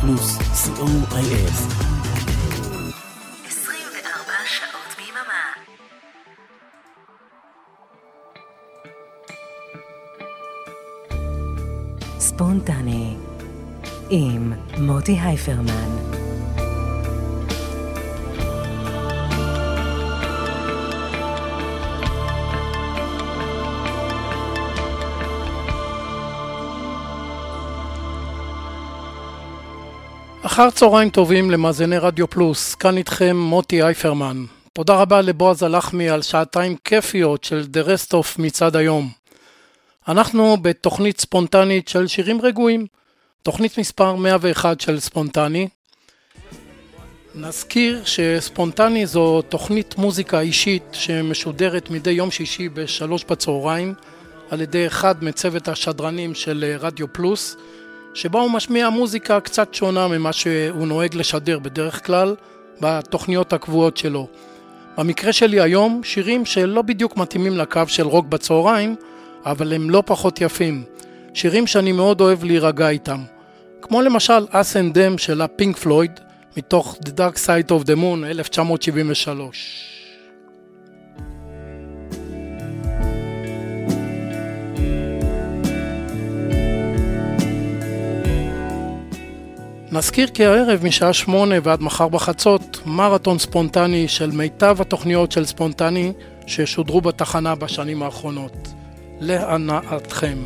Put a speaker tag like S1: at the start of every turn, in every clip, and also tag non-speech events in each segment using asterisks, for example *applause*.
S1: פלוס, co.il.
S2: 24 שעות ביממה. ספונטני עם מוטי הייפרמן
S3: אחר צהריים טובים למאזיני רדיו פלוס, כאן איתכם מוטי אייפרמן. תודה רבה לבועז הלחמי על שעתיים כיפיות של The Rest of מצעד היום. אנחנו בתוכנית ספונטנית של שירים רגועים, תוכנית מספר 101 של ספונטני. נזכיר שספונטני זו תוכנית מוזיקה אישית שמשודרת מדי יום שישי בשלוש בצהריים על ידי אחד מצוות השדרנים של רדיו פלוס. שבה הוא משמיע מוזיקה קצת שונה ממה שהוא נוהג לשדר בדרך כלל בתוכניות הקבועות שלו. במקרה שלי היום, שירים שלא בדיוק מתאימים לקו של רוק בצהריים, אבל הם לא פחות יפים. שירים שאני מאוד אוהב להירגע איתם. כמו למשל Us and Them של הפינק פלויד, מתוך The Dark Side of the Moon 1973. נזכיר כי הערב משעה שמונה ועד מחר בחצות מרתון ספונטני של מיטב התוכניות של ספונטני ששודרו בתחנה בשנים האחרונות. להנאתכם.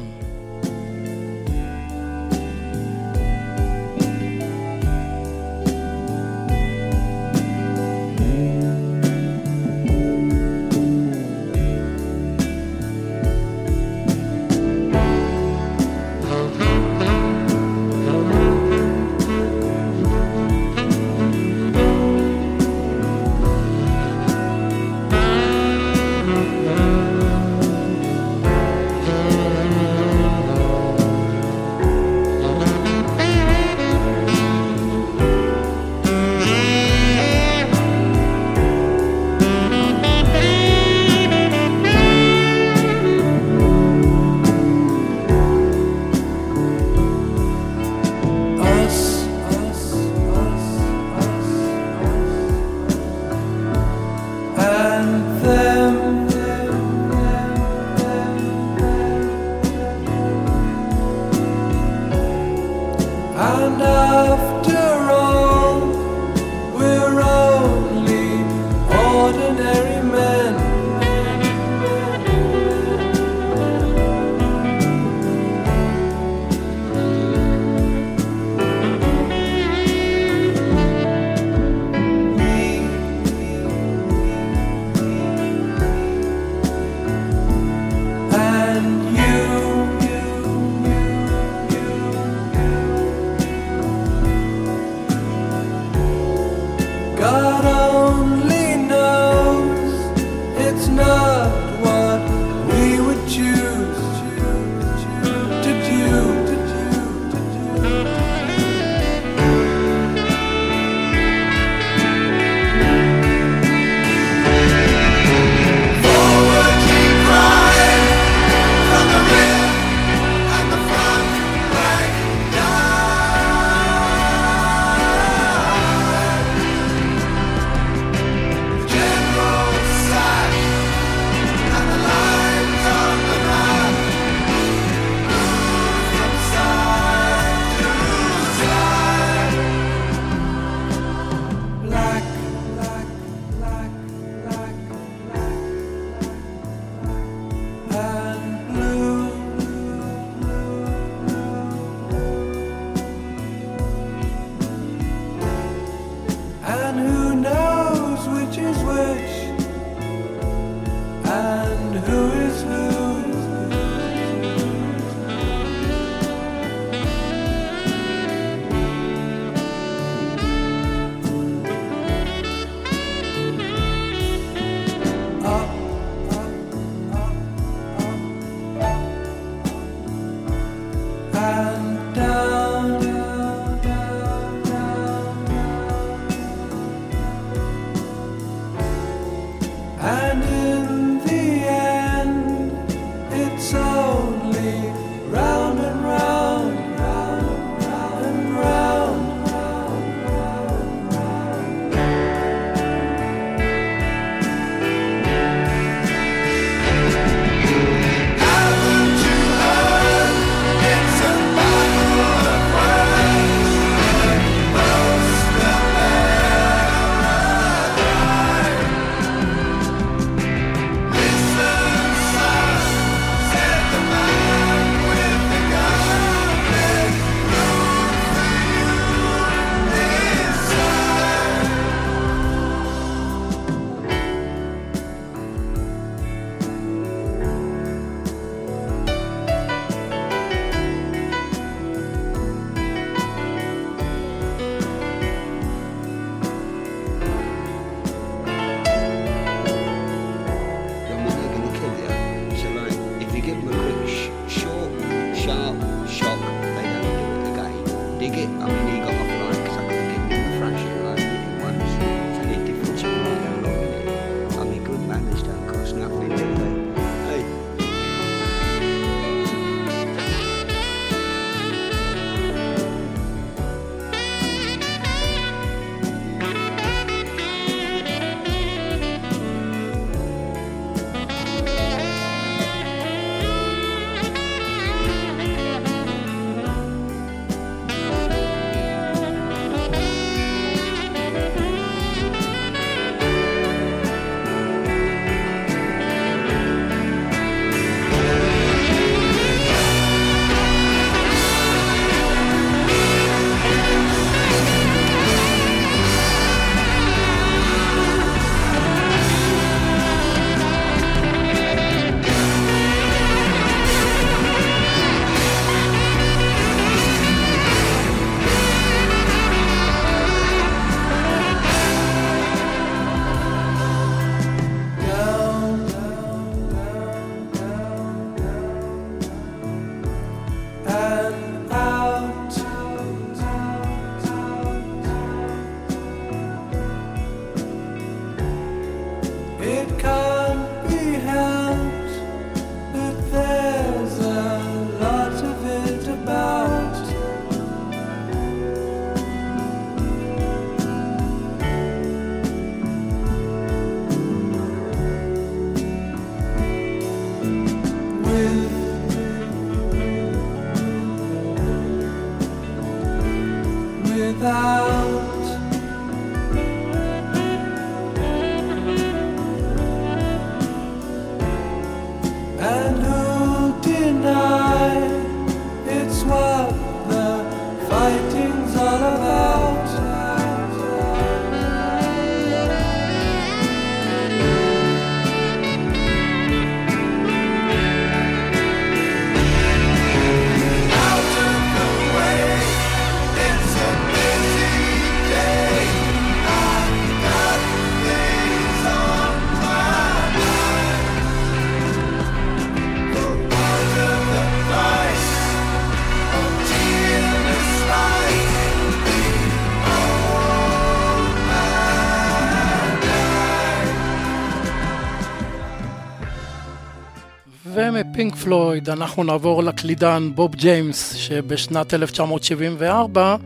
S3: ומפינק פלויד אנחנו נעבור לקלידן בוב ג'יימס שבשנת 1974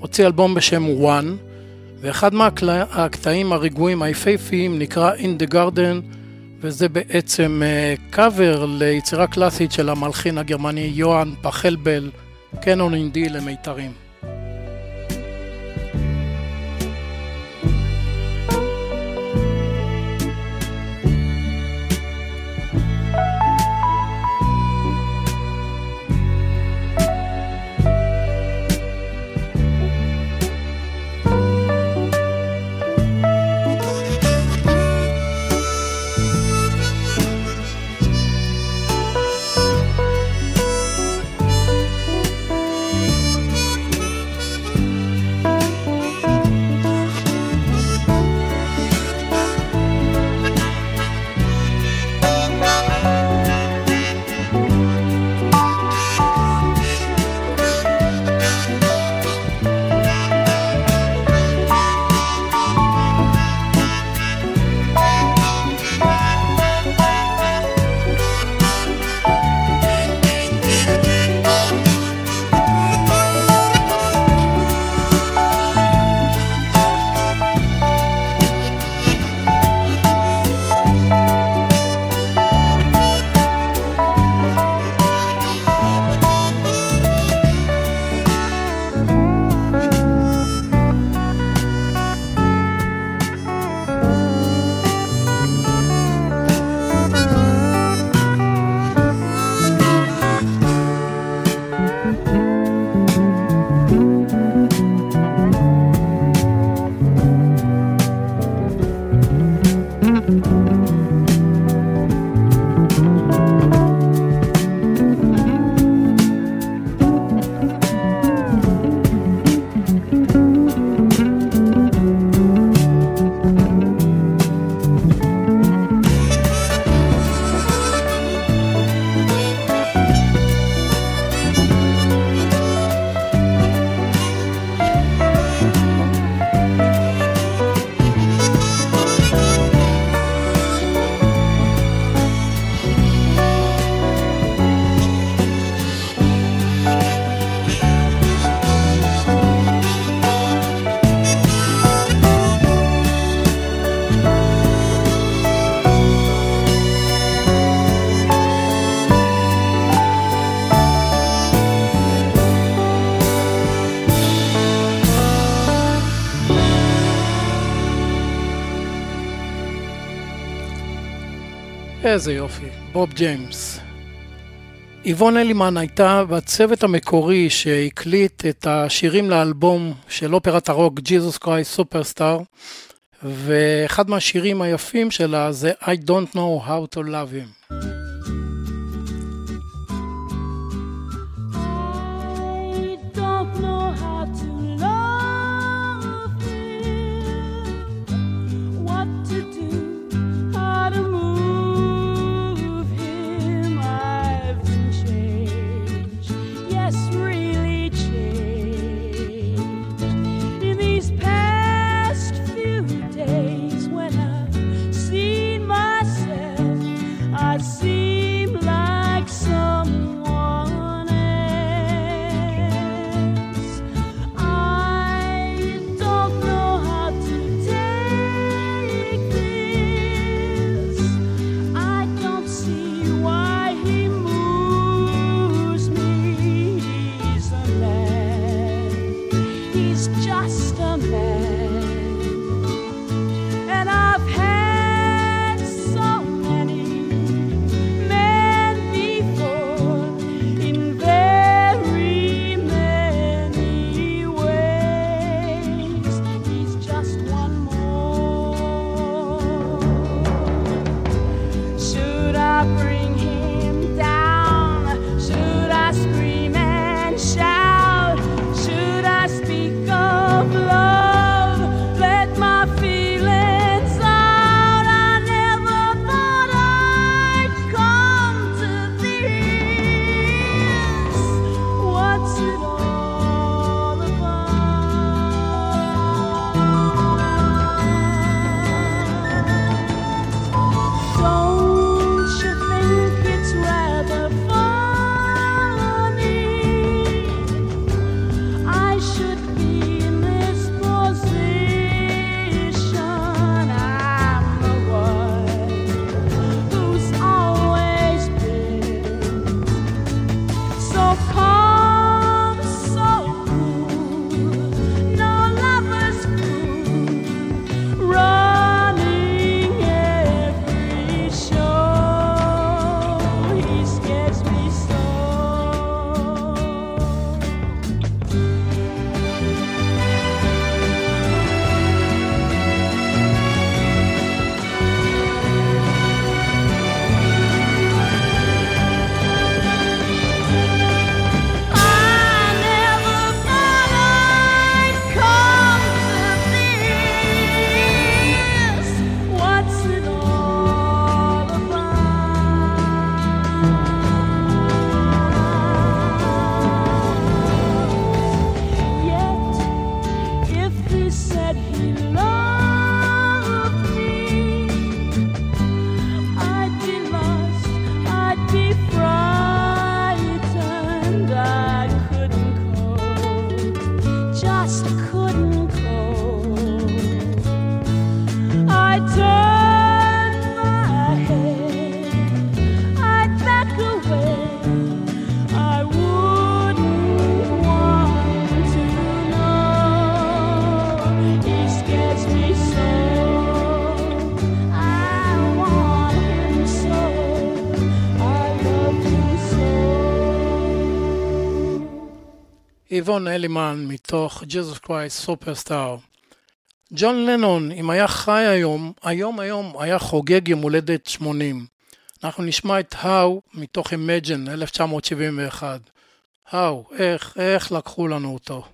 S3: הוציא אלבום בשם One ואחד מהקטעים הרגועים היפהפיים נקרא In the Garden וזה בעצם קאבר ליצירה קלאסית של המלחין הגרמני יוהאן פחלבל קנון אינדי למיתרים. איזה יופי, בוב ג'יימס. איבון אלימן הייתה בצוות המקורי שהקליט את השירים לאלבום של אופרת הרוק Jesus Christ Superstar ואחד מהשירים היפים שלה זה I Don't Know How to Love Him.
S4: across the
S5: איבון אלימן מתוך Jesus Christ Superstar. ג'ון לנון, אם היה חי היום, היום היום היה חוגג יום הולדת 80. אנחנו נשמע את How מתוך Imagine 1971. האו, איך, איך לקחו לנו אותו.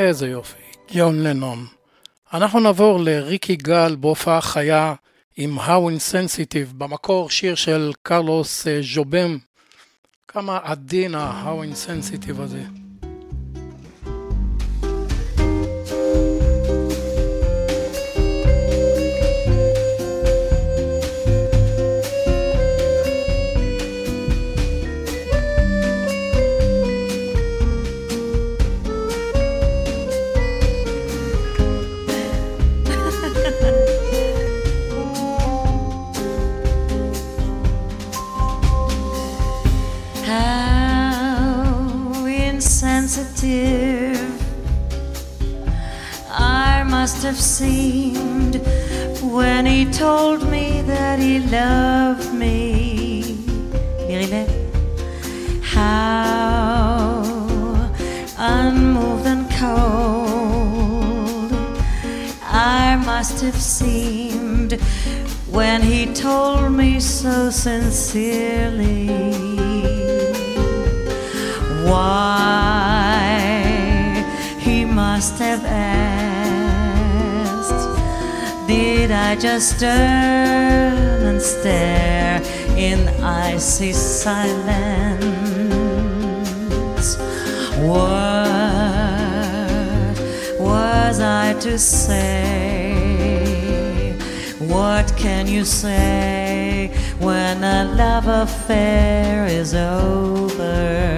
S5: איזה יופי, ג'ון לנון. אנחנו נעבור לריקי גל בהופעה חיה עם How Insensitive, במקור שיר של קרלוס אה, ז'ובם. כמה עדין ה-How Insensitive הזה.
S6: I must have seemed when he told me that he loved me. Miribet, how unmoved and cold I must have seemed when he told me so sincerely. Why? Must have asked. Did I just turn and stare in icy silence? What was I to say? What can you say when a love affair is over?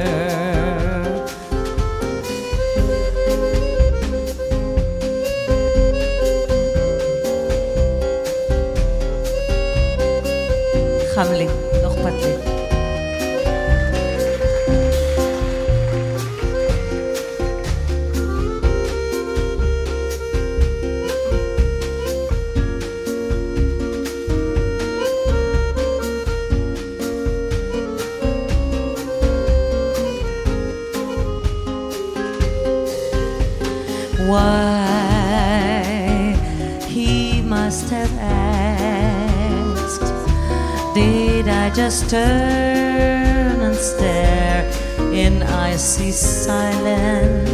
S6: Just turn and stare in icy silence?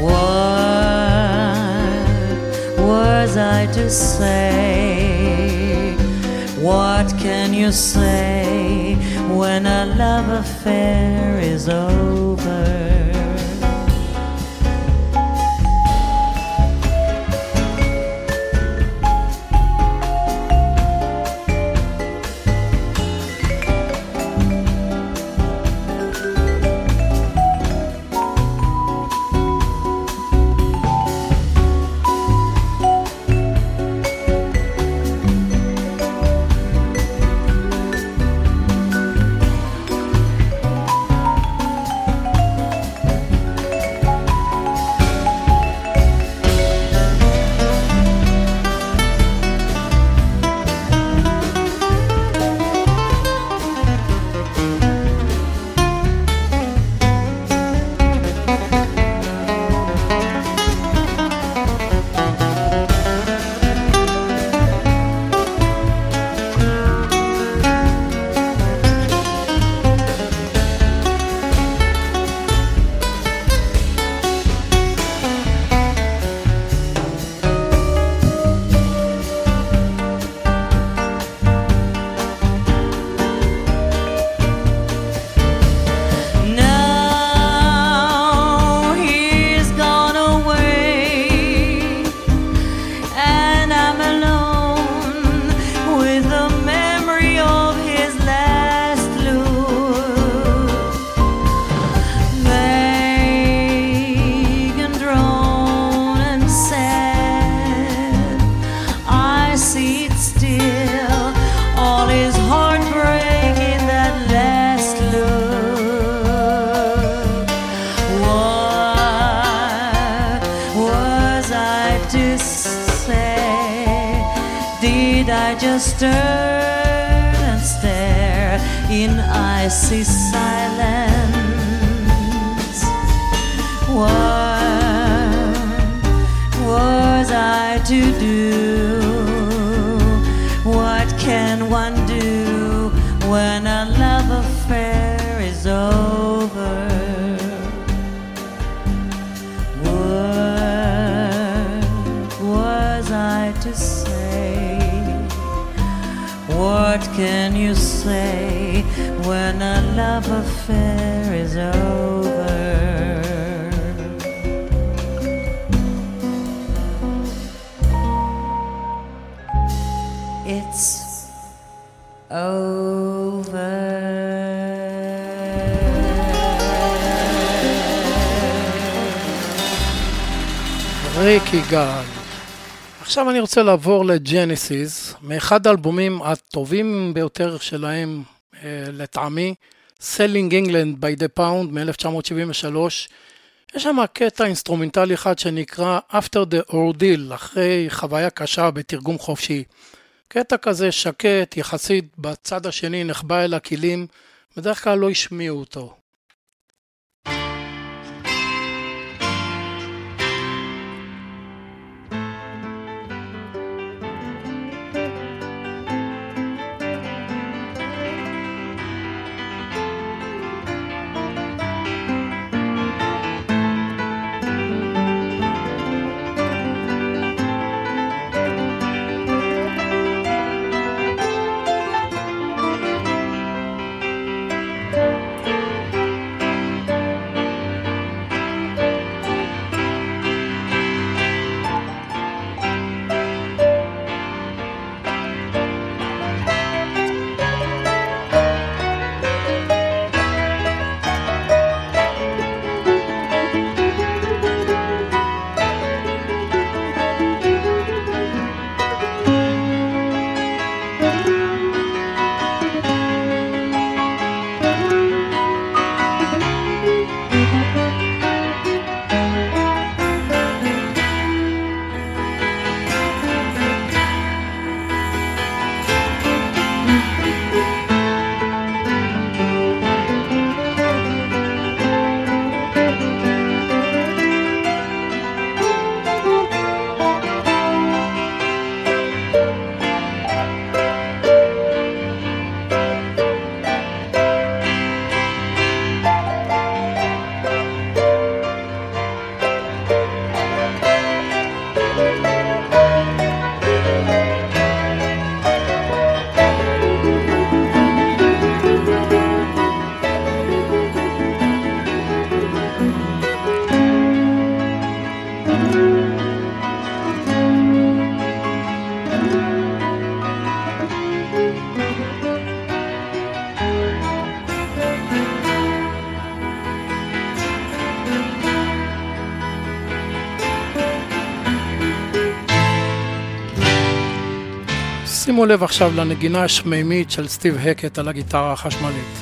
S6: What was I to say? What can you say when a love affair is over? can you say when a love affair is over? It's over.
S3: ריק יגאל. עכשיו אני רוצה לעבור לג'נסיס, מאחד האלבומים הטובים ביותר שלהם אה, לטעמי, Selling England by the Pound מ-1973. יש שם קטע אינסטרומנטלי אחד שנקרא After the Ordeal, אחרי חוויה קשה בתרגום חופשי. קטע כזה שקט, יחסית בצד השני נחבא אל הכלים, בדרך כלל לא השמיעו אותו. שימו לב עכשיו לנגינה השמימית של סטיב הקט על הגיטרה החשמלית.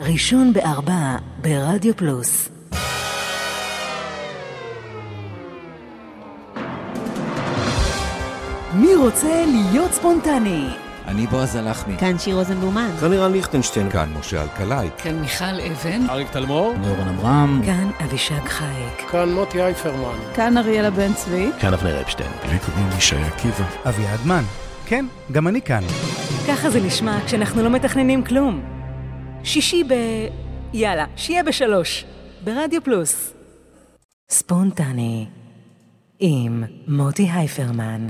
S2: ראשון בארבע ברדיו פלוס. מי רוצה להיות ספונטני?
S7: אני בועז הלחמי.
S8: כאן שיר רוזנבלומן.
S1: כאן לירן ליכטנשטיין.
S7: כאן משה אלקלעי.
S4: כאן מיכל אבן.
S1: אריק תלמור.
S7: דורון אברהם.
S2: כאן אבישג חייק.
S3: כאן מוטי אייפרמן.
S4: כאן אריאלה בן צבי.
S1: כאן אבנר אפשטיין.
S7: לי קוראים ישי עקיבא.
S9: אביעד מן. כן, גם אני כאן.
S2: ככה זה נשמע כשאנחנו לא מתכננים כלום. שישי ב... יאללה, שיהיה בשלוש. ברדיו פלוס. ספונטני עם מוטי הייפרמן.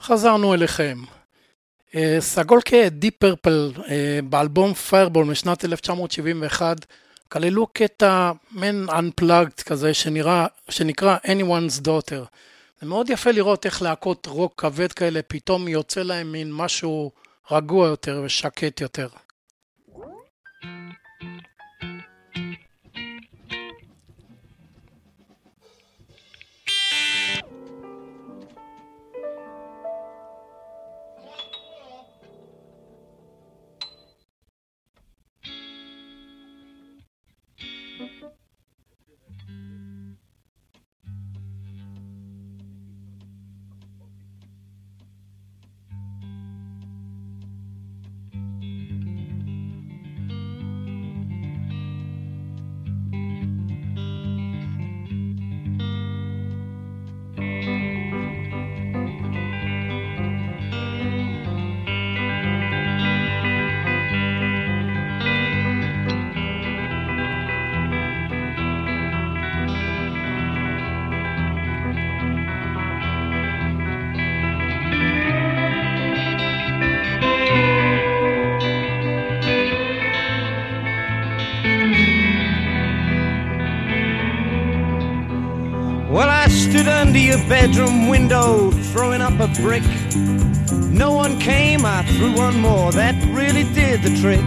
S3: חזרנו אליכם. אה, סגולי העד Deep Purple אה, באלבום Fireball משנת 1971 כללו קטע מעין unplugged כזה שנראה, שנקרא anyone's daughter. זה מאוד יפה לראות איך להקות רוק כבד כאלה פתאום יוצא להם מין משהו רגוע יותר ושקט יותר.
S5: Your bedroom window throwing up a brick. No one came, I threw one more, that really did the trick.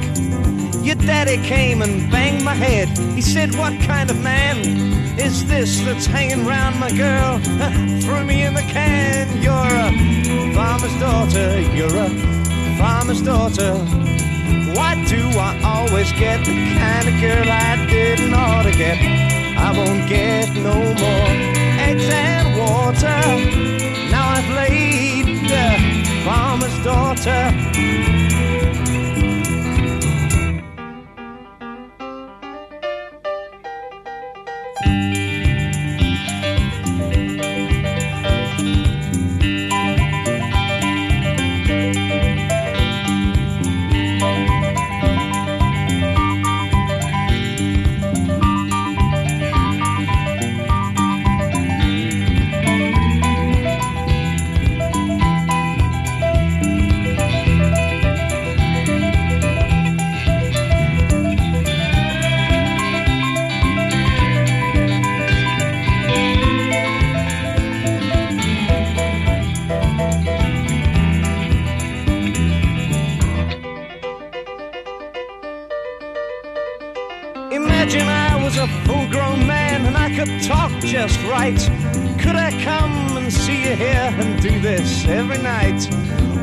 S5: Your daddy came and banged my head. He said, What kind of man is this that's hanging round my girl? *laughs* Threw me in the can. You're a farmer's daughter. You're a farmer's daughter. Why do I always get the kind of girl I didn't ought to get? I won't get no more and water. Now I've laid the farmer's daughter.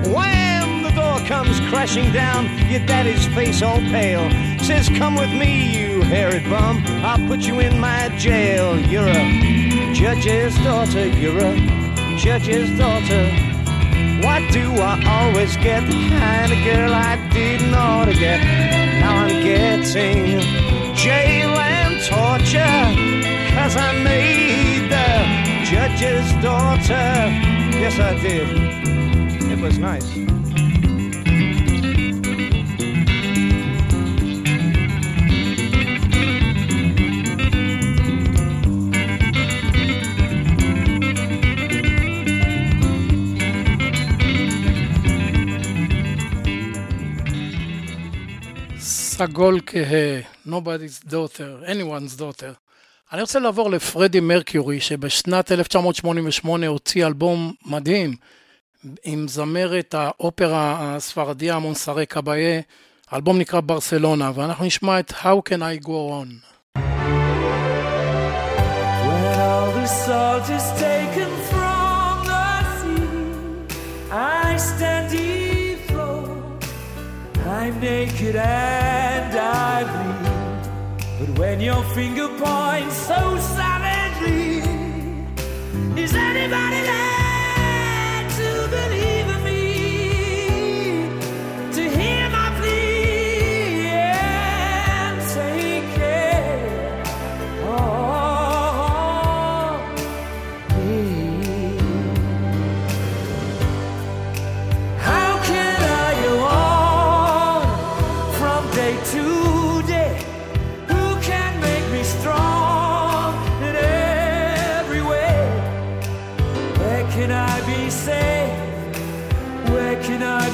S5: Wham! The door comes crashing down, your daddy's face all pale. Says, Come with me, you hairy bum. I'll put you in my jail. You're a judge's daughter, you're a judge's daughter. Why do I always get the kind of girl I didn't ought to get? Now I'm getting jail and torture, cause I made the judge's daughter. Yes, I did. It was nice.
S3: סגול כהה, nobody's daughter, anyone's daughter. אני רוצה לעבור לפרדי מרקיורי, שבשנת 1988 הוציא אלבום מדהים עם זמרת האופרה הספרדיה מונסרי קבאיה, האלבום נקרא ברסלונה, ואנחנו נשמע את How Can I Go On.
S10: When all the salt is taken from the sea, I stand dethroned. I'm naked and I bleed. But when your finger points so savagely, is anybody there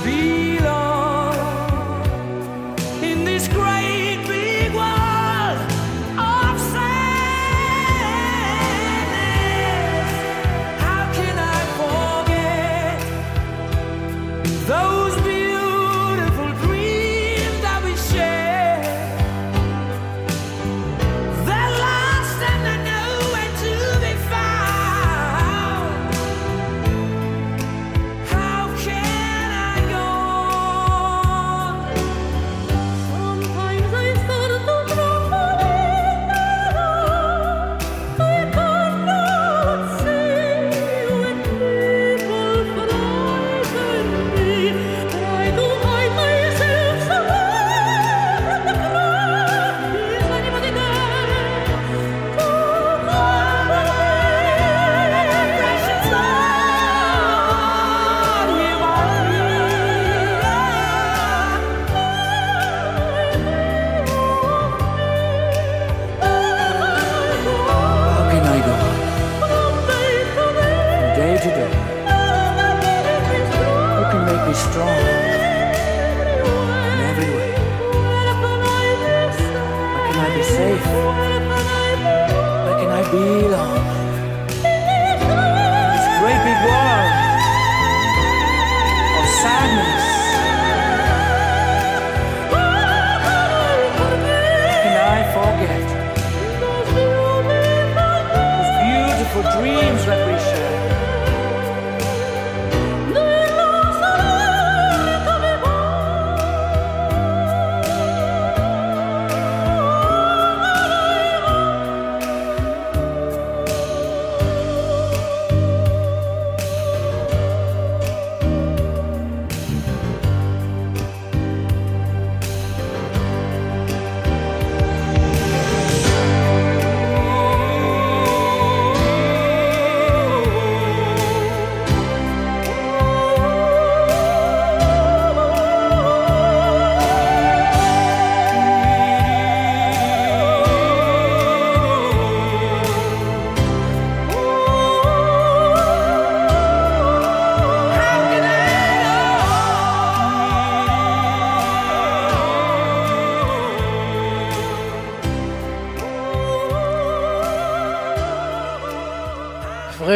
S10: be.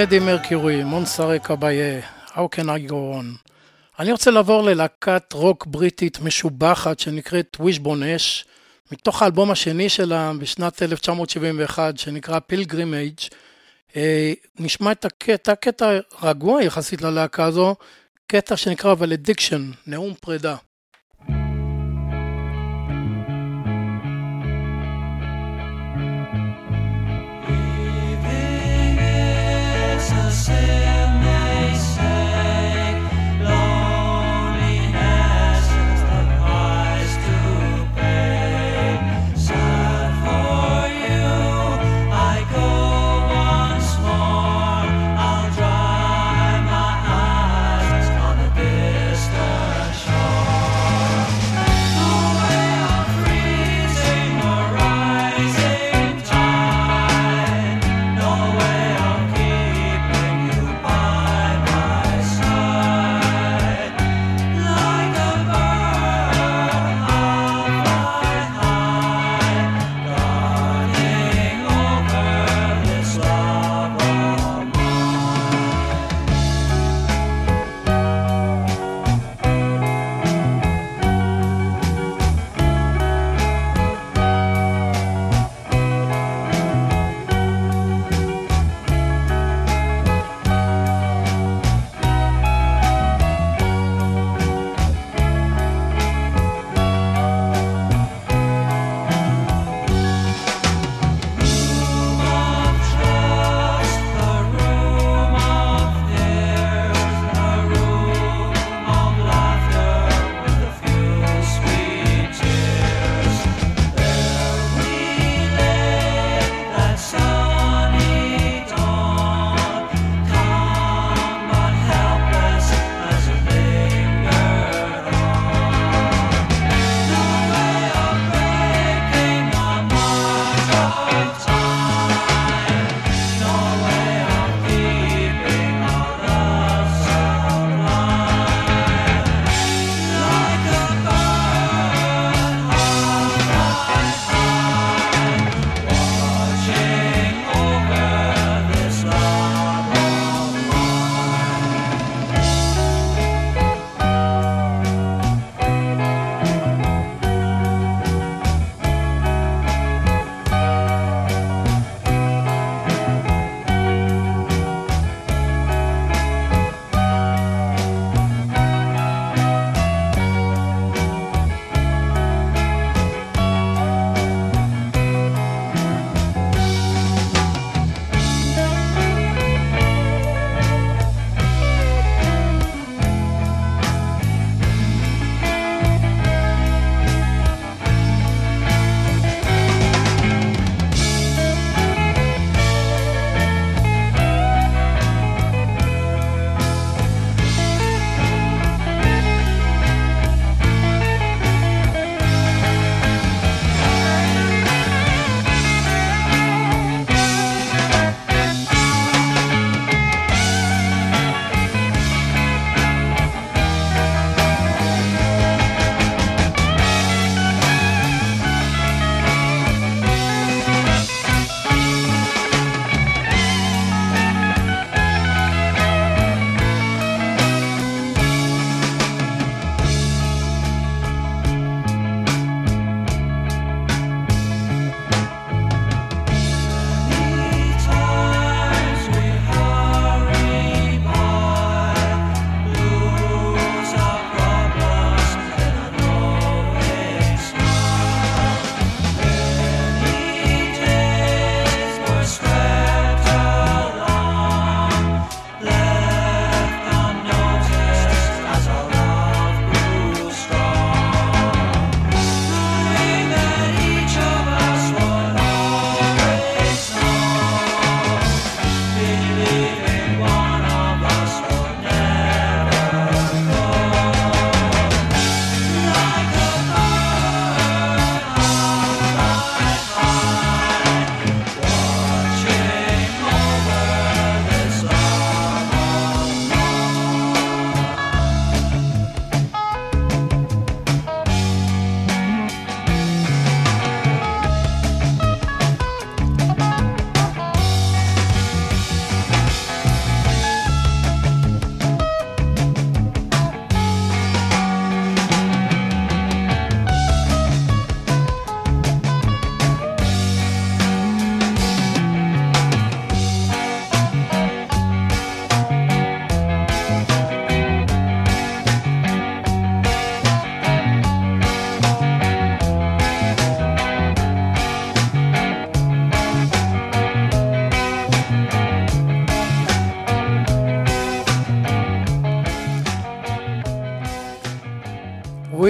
S3: פרדי מרקיורי, מונסרט קבאייה, How can I go on. אני רוצה לעבור ללהקת רוק בריטית משובחת שנקראת Wishbone Ash, מתוך האלבום השני שלה בשנת 1971 שנקרא Pilgrimage. נשמע את הקטע, קטע רגוע יחסית ללהקה הזו, קטע שנקרא Valediction, נאום פרידה.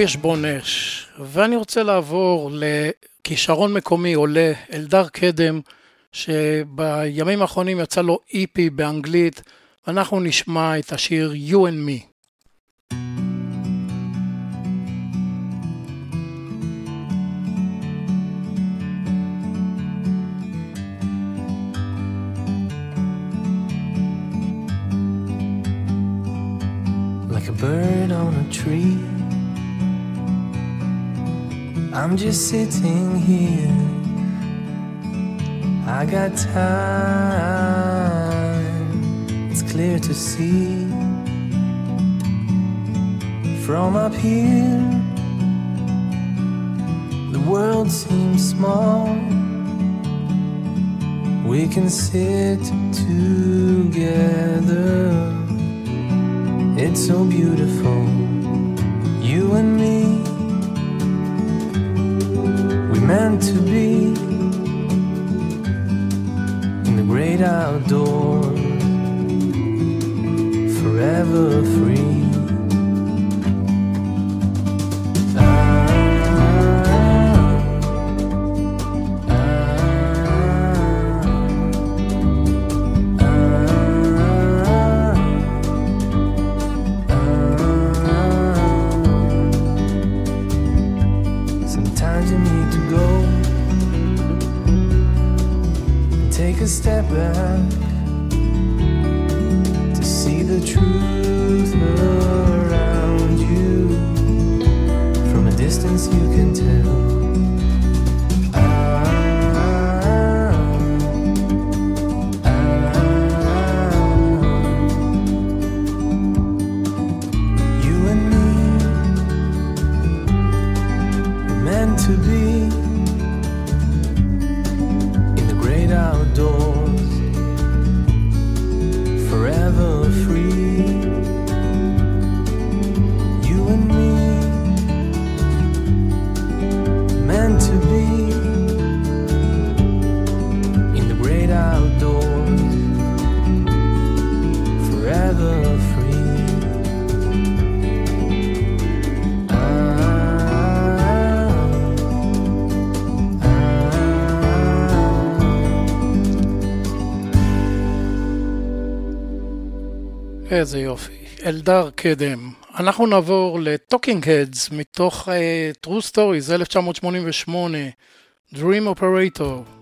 S11: ווישבונש, ואני רוצה לעבור לכישרון מקומי עולה, אלדר קדם, שבימים האחרונים יצא לו איפי באנגלית, ואנחנו נשמע את השיר You and Me.
S3: like a bird on a tree. I'm just sitting here. I got time, it's clear to see. From up here, the world seems small. We can sit together. It's so beautiful, you and me. Meant to be in the great outdoors, forever free.
S11: איזה יופי. אלדר קדם. אנחנו נעבור לטוקינג הדס מתוך uh, True Stories 1988, Dream Operator.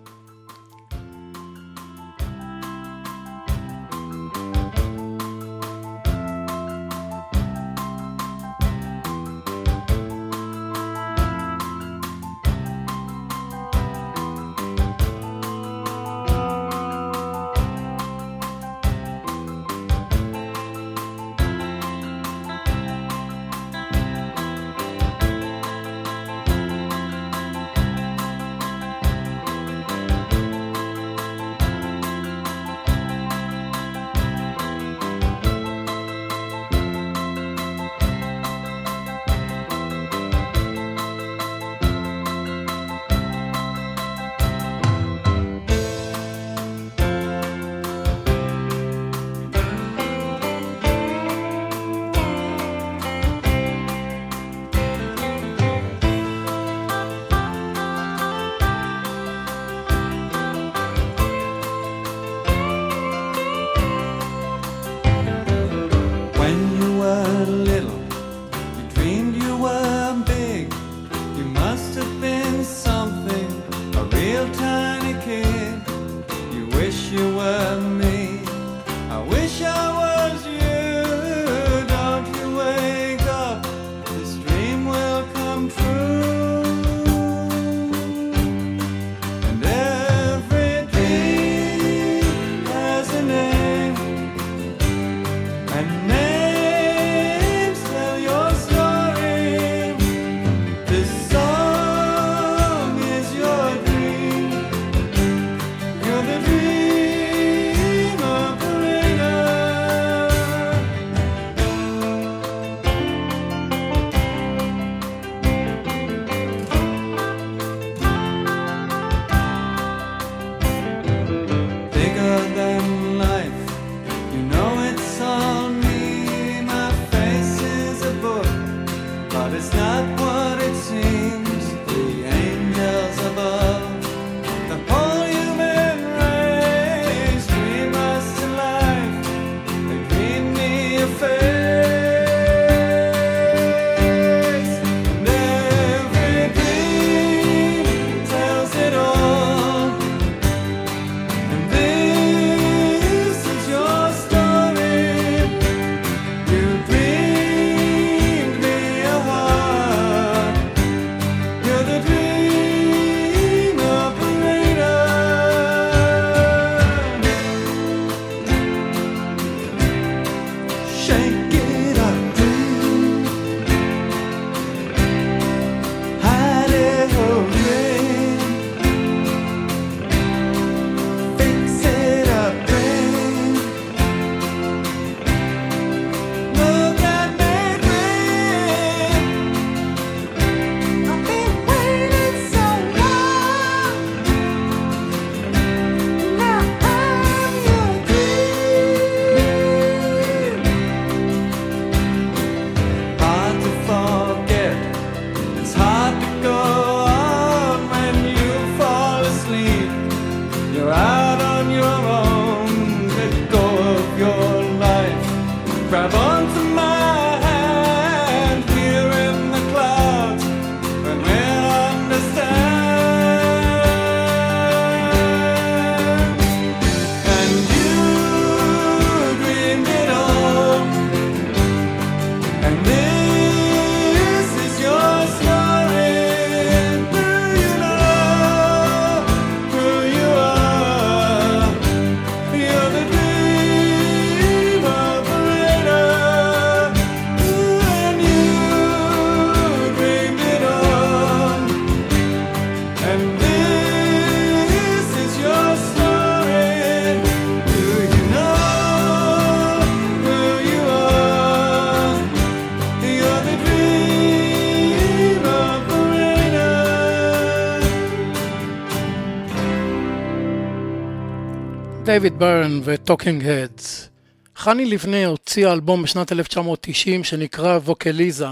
S3: דייוויד בירן ו Talking Heads. חני ליבנה הוציאה אלבום בשנת 1990 שנקרא ווקאליזה.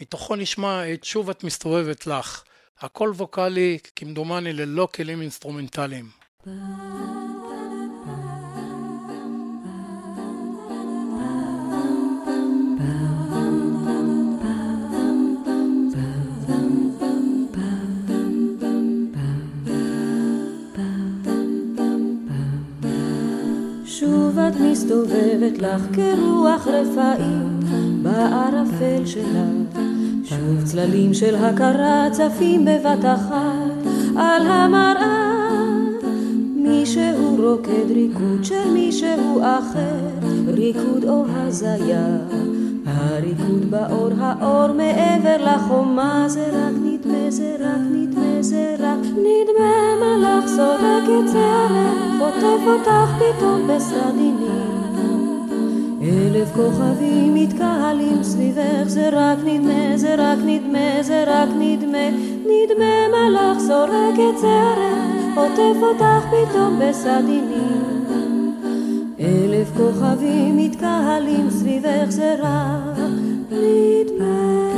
S3: מתוכו נשמע את שוב את מסתובבת לך. הכל ווקאלי, כמדומני ללא כלים אינסטרומנטליים.
S12: שוב את מסתובבת לך כרוח רפאים בערפל שלה. שוב צללים של הכרה צפים בבת אחת על המראה. מישהו רוקד ריקוד של מישהו אחר ריקוד או הזיה. הריקוד באור האור מעבר לחומה זה רק נדמה זה רק נדמה זה רק נדמה מלאך זורק את שערך חוטף אותך פתאום בסדינים אלף כוכבים מתקהלים סביבך זה רק נדמה זה רק נדמה זה רק נדמה. נדמה מלאך זורק את שערך חוטף אותך פתאום בסדינים אלף כוכבים מתקהלים סביבך זה רק נדמה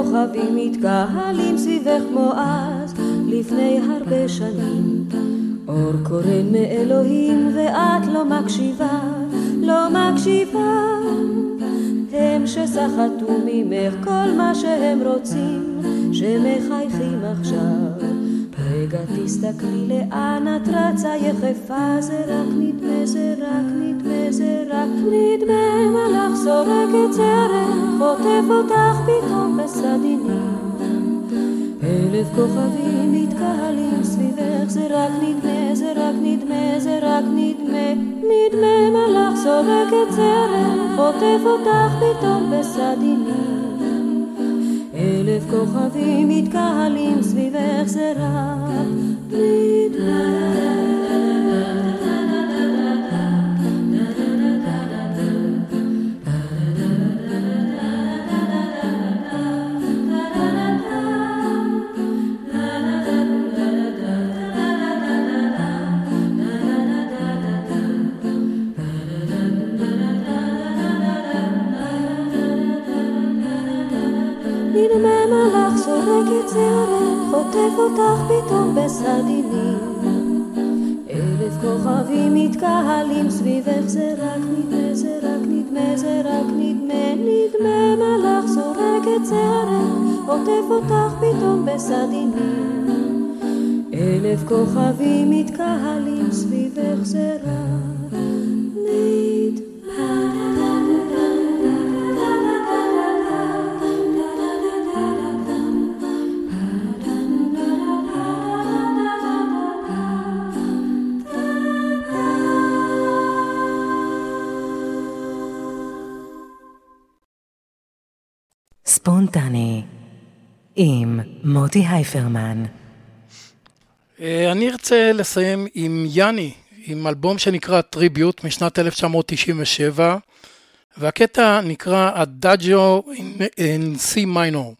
S12: כוכבים מתקהלים סביבך כמו אז. לפני הרבה שנים אור קורן מאלוהים ואת לא מקשיבה, לא מקשיבה. הם שסחטו ממך כל מה שהם רוצים שמחייכים עכשיו רגע תסתכלי לאן את רצה יחפה זה רק נדמה זה רק נדמה זה רק נדמה מלאך זורק את שערך חוטף אותך פתאום בסדינים אלף כוכבים מתקהלים סביבך זה רק נדמה זה רק נדמה זה רק נדמה נדמה מלאך זורק את שערך חוטף אותך פתאום בסדינים אלף כוכבים מתקהלים סביבך זה רק נדמה נדמה שערך, חוטף אותך פתאום בסדינים. אלף כוכבים מתקהלים סביבך, זה רק נדמה, זה רק נדמה, זה רק נדמה, נדמה מלאך זורק את שערך, חוטף אותך פתאום בסדינים. אלף כוכבים מתקהלים סביבך, זה רק
S2: ספונטני עם מוטי הייפרמן.
S3: אה, אני ארצה לסיים עם יאני, עם אלבום שנקרא טריביוט משנת 1997, והקטע נקרא in C minor.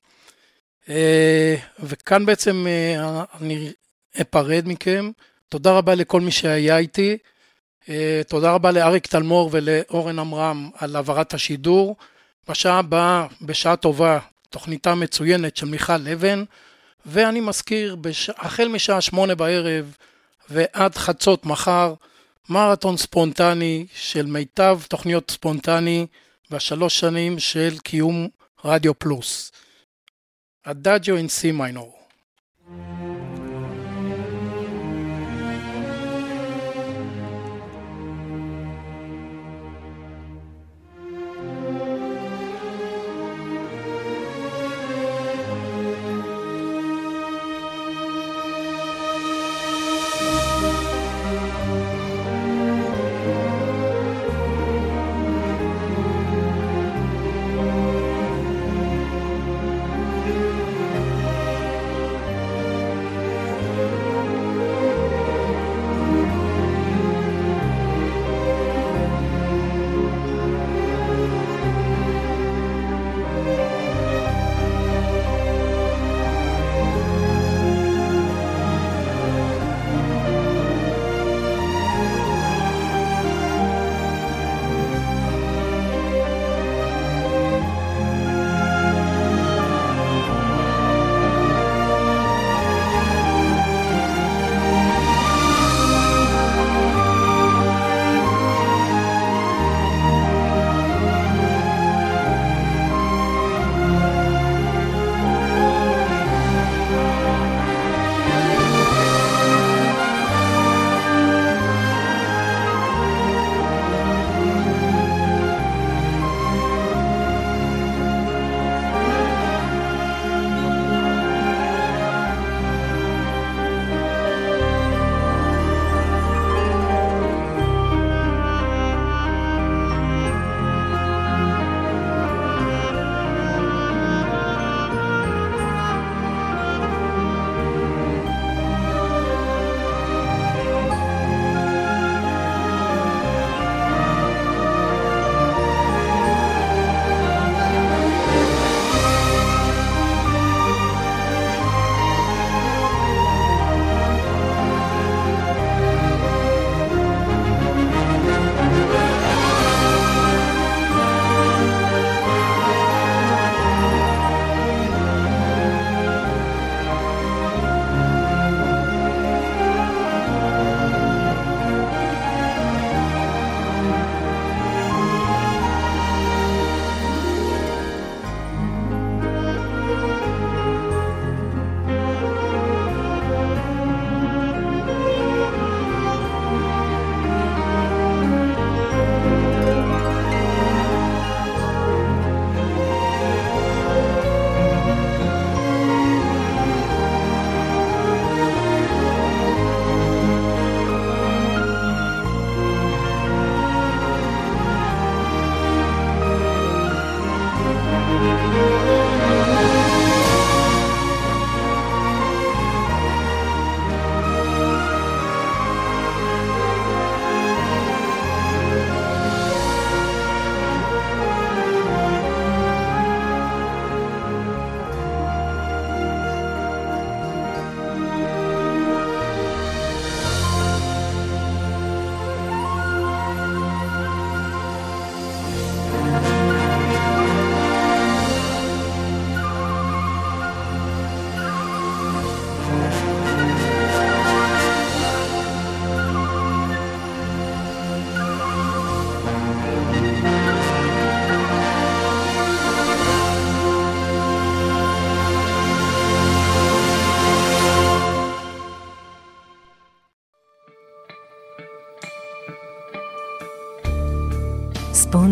S3: אה, וכאן בעצם אה, אני אפרד מכם. תודה רבה לכל מי שהיה איתי. תודה רבה לאריק תלמור ולאורן עמרם על העברת השידור. בשעה הבאה, בשעה טובה, תוכניתה מצוינת של מיכל אבן, ואני מזכיר, בש... החל משעה שמונה בערב ועד חצות מחר, מרתון ספונטני של מיטב תוכניות ספונטני בשלוש שנים של קיום רדיו פלוס. הדאג'ו אין סי מיינור.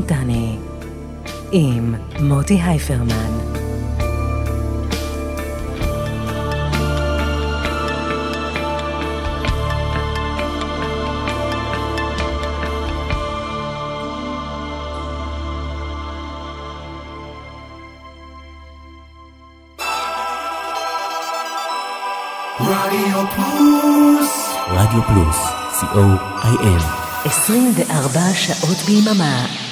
S2: ספונטני עם מוטי הייפרמן.
S13: רדיו פלוס.
S1: רדיו פלוס, co.il
S2: 24 שעות ביממה